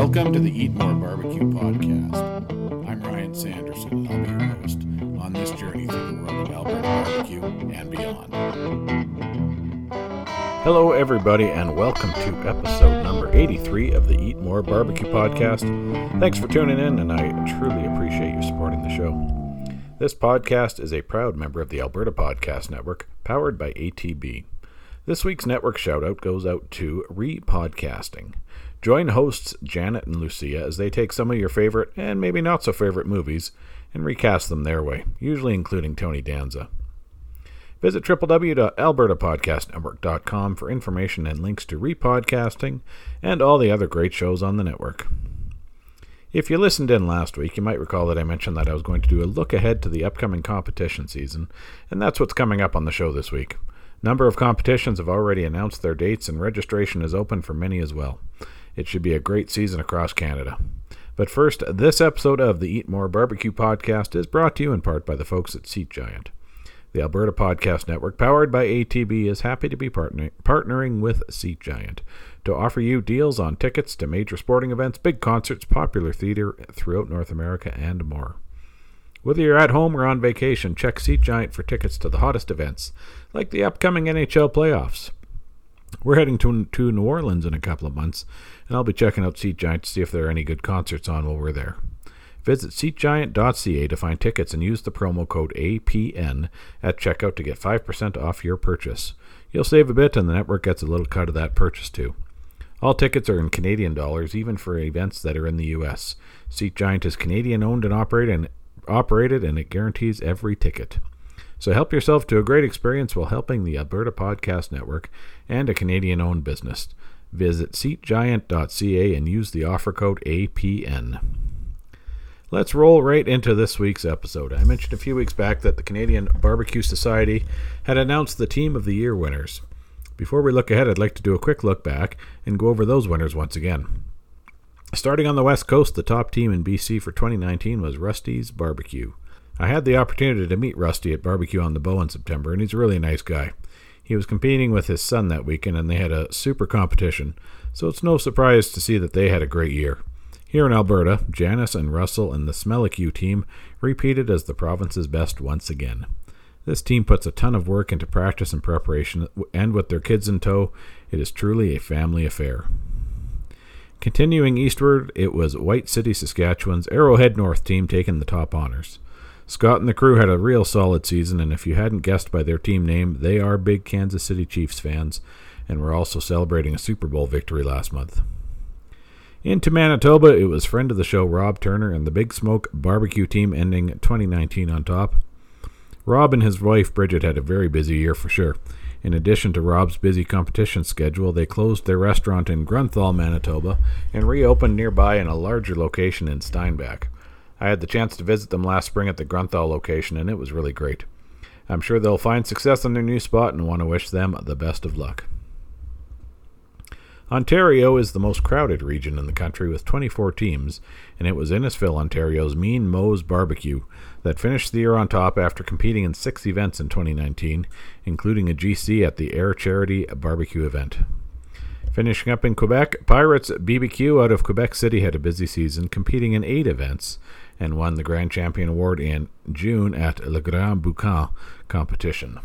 Welcome to the Eat More Barbecue podcast. I'm Ryan Sanderson, and I'll be your host on this journey through the world of Alberta barbecue and beyond. Hello, everybody, and welcome to episode number 83 of the Eat More Barbecue podcast. Thanks for tuning in, and I truly appreciate you supporting the show. This podcast is a proud member of the Alberta Podcast Network, powered by ATB. This week's network shout out goes out to Repodcasting. Join hosts Janet and Lucia as they take some of your favorite and maybe not so favorite movies and recast them their way, usually including Tony Danza. Visit www.albertapodcastnetwork.com for information and links to repodcasting and all the other great shows on the network. If you listened in last week, you might recall that I mentioned that I was going to do a look ahead to the upcoming competition season, and that's what's coming up on the show this week. Number of competitions have already announced their dates, and registration is open for many as well. It should be a great season across Canada. But first, this episode of the Eat More Barbecue podcast is brought to you in part by the folks at Seat Giant. The Alberta Podcast Network, powered by ATB, is happy to be partner- partnering with Seat Giant to offer you deals on tickets to major sporting events, big concerts, popular theater throughout North America, and more. Whether you're at home or on vacation, check Seat Giant for tickets to the hottest events, like the upcoming NHL playoffs. We're heading to, to New Orleans in a couple of months, and I'll be checking out Seat Giant to see if there are any good concerts on while we're there. Visit SeatGiant.ca to find tickets and use the promo code APN at checkout to get 5% off your purchase. You'll save a bit, and the network gets a little cut of that purchase too. All tickets are in Canadian dollars, even for events that are in the U.S. Seat Giant is Canadian owned and operated, and operated, and it guarantees every ticket. So help yourself to a great experience while helping the Alberta Podcast Network and a Canadian owned business. Visit SeatGiant.ca and use the offer code APN. Let's roll right into this week's episode. I mentioned a few weeks back that the Canadian Barbecue Society had announced the Team of the Year winners. Before we look ahead, I'd like to do a quick look back and go over those winners once again. Starting on the West Coast, the top team in BC for 2019 was Rusty's Barbecue. I had the opportunity to meet Rusty at Barbecue on the Bow in September, and he's a really nice guy. He was competing with his son that weekend, and they had a super competition, so it's no surprise to see that they had a great year. Here in Alberta, Janice and Russell and the Smellicue team repeated as the province's best once again. This team puts a ton of work into practice and preparation, and with their kids in tow, it is truly a family affair. Continuing eastward, it was White City, Saskatchewan's Arrowhead North team taking the top honors. Scott and the crew had a real solid season, and if you hadn't guessed by their team name, they are big Kansas City Chiefs fans, and were also celebrating a Super Bowl victory last month. Into Manitoba, it was friend of the show Rob Turner and the Big Smoke barbecue team ending 2019 on top. Rob and his wife Bridget had a very busy year for sure. In addition to Rob's busy competition schedule, they closed their restaurant in Grunthal, Manitoba, and reopened nearby in a larger location in Steinbach. I had the chance to visit them last spring at the Grunthal location, and it was really great. I'm sure they'll find success in their new spot and want to wish them the best of luck. Ontario is the most crowded region in the country with 24 teams, and it was Innisfil, Ontario's Mean Moe's Barbecue that finished the year on top after competing in six events in 2019, including a GC at the Air Charity barbecue event. Finishing up in Quebec, Pirates BBQ out of Quebec City had a busy season, competing in eight events, and won the Grand Champion Award in June at Le Grand Boucan competition.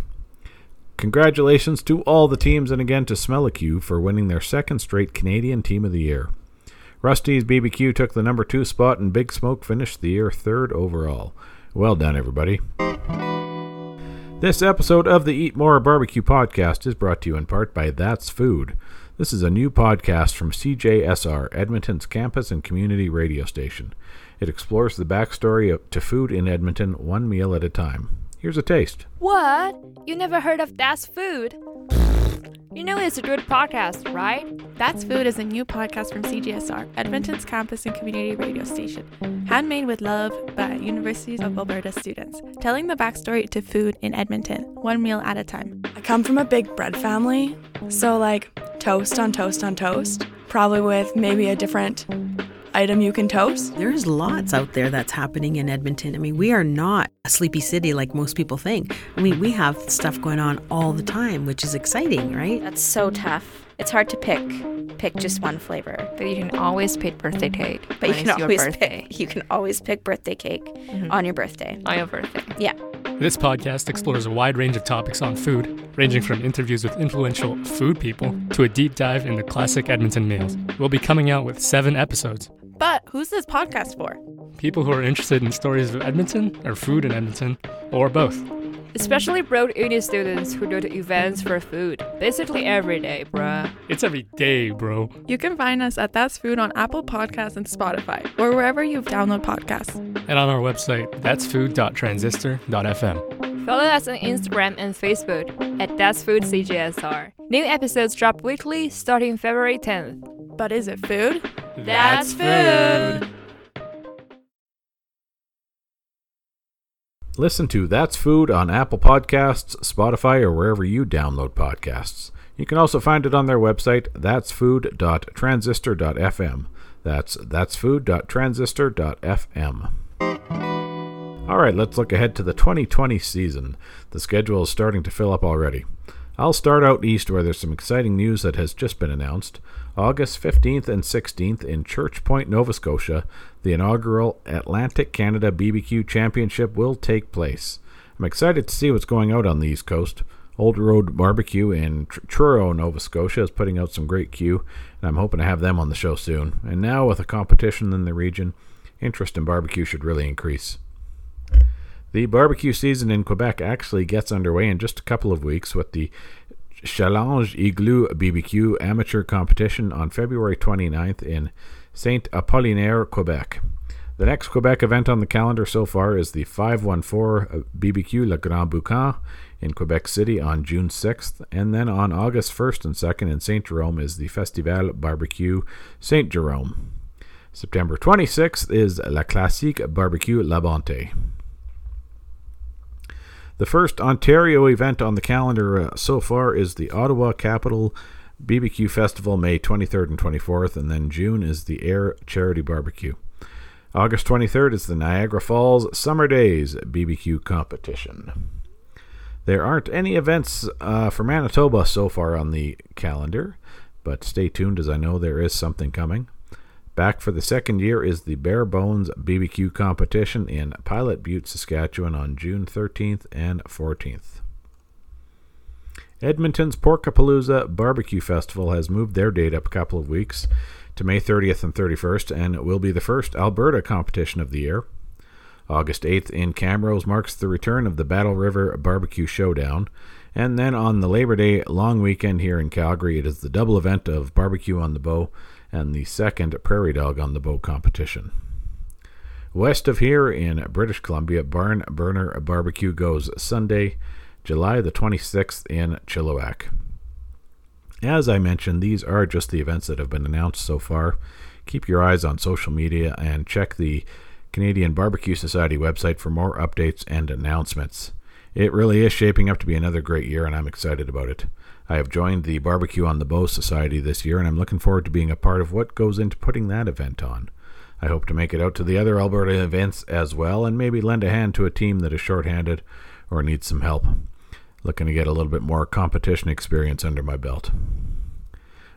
Congratulations to all the teams and again to Smellicue for winning their second straight Canadian Team of the Year. Rusty's BBQ took the number two spot and Big Smoke finished the year third overall. Well done, everybody. This episode of the Eat More Barbecue podcast is brought to you in part by That's Food. This is a new podcast from CJSR, Edmonton's campus and community radio station. It explores the backstory of, to food in Edmonton one meal at a time. Here's a taste. What? You never heard of That's Food? You know it's a good podcast, right? That's Food is a new podcast from CJSR, Edmonton's campus and community radio station, handmade with love by Universities of Alberta students, telling the backstory to food in Edmonton, one meal at a time. I come from a big bread family, so like toast on toast on toast, probably with maybe a different item you can toast. There's lots out there that's happening in Edmonton. I mean, we are not a sleepy city like most people think. I mean, we have stuff going on all the time, which is exciting, right? That's so tough. It's hard to pick pick just one flavor. But you can always pick birthday cake. But you can your always birthday. pick you can always pick birthday cake mm-hmm. on your birthday. On your birthday. Yeah. This podcast explores a wide range of topics on food, ranging from interviews with influential food people to a deep dive into classic Edmonton meals. We'll be coming out with seven episodes. But who's this podcast for? People who are interested in stories of Edmonton, or food in Edmonton, or both. Especially broad uni students who go to events for food. Basically every day, bruh. It's every day, bro. You can find us at That's Food on Apple Podcasts and Spotify, or wherever you download podcasts. And on our website, that'sfood.transistor.fm. Follow us on Instagram and Facebook at That's Food CJSR. New episodes drop weekly starting February 10th. But is it food? That's food. Listen to That's Food on Apple Podcasts, Spotify, or wherever you download podcasts. You can also find it on their website, that'sfood.transistor.fm. That's that'sfood.transistor.fm. All right, let's look ahead to the 2020 season. The schedule is starting to fill up already. I'll start out east where there's some exciting news that has just been announced. August 15th and 16th in Church Point, Nova Scotia, the inaugural Atlantic Canada BBQ Championship will take place. I'm excited to see what's going out on the East Coast. Old Road Barbecue in Tr- Truro, Nova Scotia is putting out some great Q, and I'm hoping to have them on the show soon. And now, with a competition in the region, interest in barbecue should really increase. The barbecue season in Quebec actually gets underway in just a couple of weeks with the Challenge Igloo BBQ amateur competition on February 29th in Saint Apollinaire, Quebec. The next Quebec event on the calendar so far is the 514 BBQ Le Grand Boucan in Quebec City on June 6th, and then on August 1st and 2nd in Saint Jerome is the Festival Barbecue Saint Jerome. September 26th is La Classique Barbecue La Bonté. The first Ontario event on the calendar uh, so far is the Ottawa Capital BBQ Festival, May 23rd and 24th, and then June is the Air Charity Barbecue. August 23rd is the Niagara Falls Summer Days BBQ Competition. There aren't any events uh, for Manitoba so far on the calendar, but stay tuned as I know there is something coming. Back for the second year is the Bare Bones BBQ competition in Pilot Butte, Saskatchewan on June 13th and 14th. Edmonton's Porkapalooza Barbecue Festival has moved their date up a couple of weeks to May 30th and 31st and will be the first Alberta competition of the year. August 8th in Camrose marks the return of the Battle River Barbecue Showdown. And then on the Labor Day long weekend here in Calgary, it is the double event of Barbecue on the Bow and the second Prairie Dog on the Bow competition. West of here in British Columbia, Barn Burner Barbecue goes Sunday, July the 26th in Chilliwack. As I mentioned, these are just the events that have been announced so far. Keep your eyes on social media and check the Canadian Barbecue Society website for more updates and announcements. It really is shaping up to be another great year, and I'm excited about it. I have joined the Barbecue on the Bow Society this year, and I'm looking forward to being a part of what goes into putting that event on. I hope to make it out to the other Alberta events as well, and maybe lend a hand to a team that is shorthanded or needs some help. Looking to get a little bit more competition experience under my belt.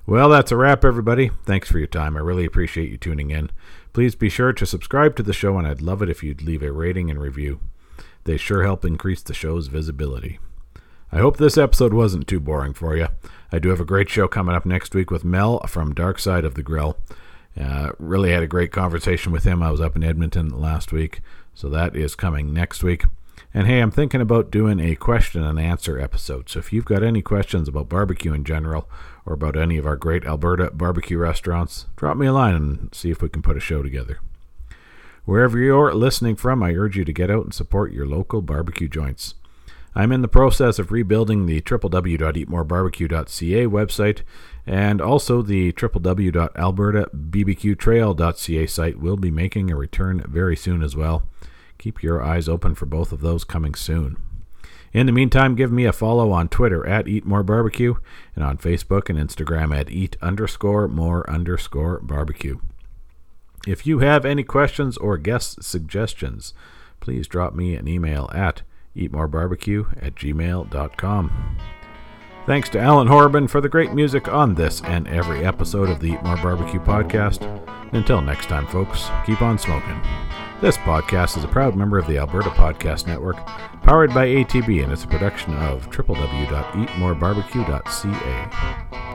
Well, that's a wrap, everybody. Thanks for your time. I really appreciate you tuning in. Please be sure to subscribe to the show, and I'd love it if you'd leave a rating and review. They sure help increase the show's visibility. I hope this episode wasn't too boring for you. I do have a great show coming up next week with Mel from Dark Side of the Grill. Uh, really had a great conversation with him. I was up in Edmonton last week, so that is coming next week. And hey, I'm thinking about doing a question and answer episode. So if you've got any questions about barbecue in general or about any of our great Alberta barbecue restaurants, drop me a line and see if we can put a show together. Wherever you're listening from, I urge you to get out and support your local barbecue joints. I'm in the process of rebuilding the www.eatmorebarbecue.ca website, and also the www.albertabbqtrail.ca site will be making a return very soon as well. Keep your eyes open for both of those coming soon. In the meantime, give me a follow on Twitter at eatmorebarbecue and on Facebook and Instagram at Eat underscore more underscore barbecue. If you have any questions or guest suggestions, please drop me an email at eatmorebarbecue at gmail.com. Thanks to Alan Horabin for the great music on this and every episode of the Eat More Barbecue podcast. Until next time, folks, keep on smoking. This podcast is a proud member of the Alberta Podcast Network, powered by ATB, and it's a production of www.eatmorebarbecue.ca.